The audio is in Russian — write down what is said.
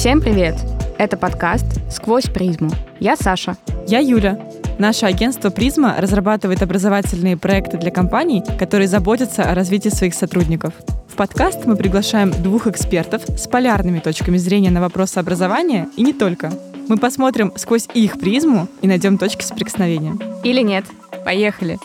Всем привет! Это подкаст «Сквозь призму». Я Саша. Я Юля. Наше агентство «Призма» разрабатывает образовательные проекты для компаний, которые заботятся о развитии своих сотрудников. В подкаст мы приглашаем двух экспертов с полярными точками зрения на вопросы образования и не только. Мы посмотрим сквозь их призму и найдем точки соприкосновения. Или нет. Поехали!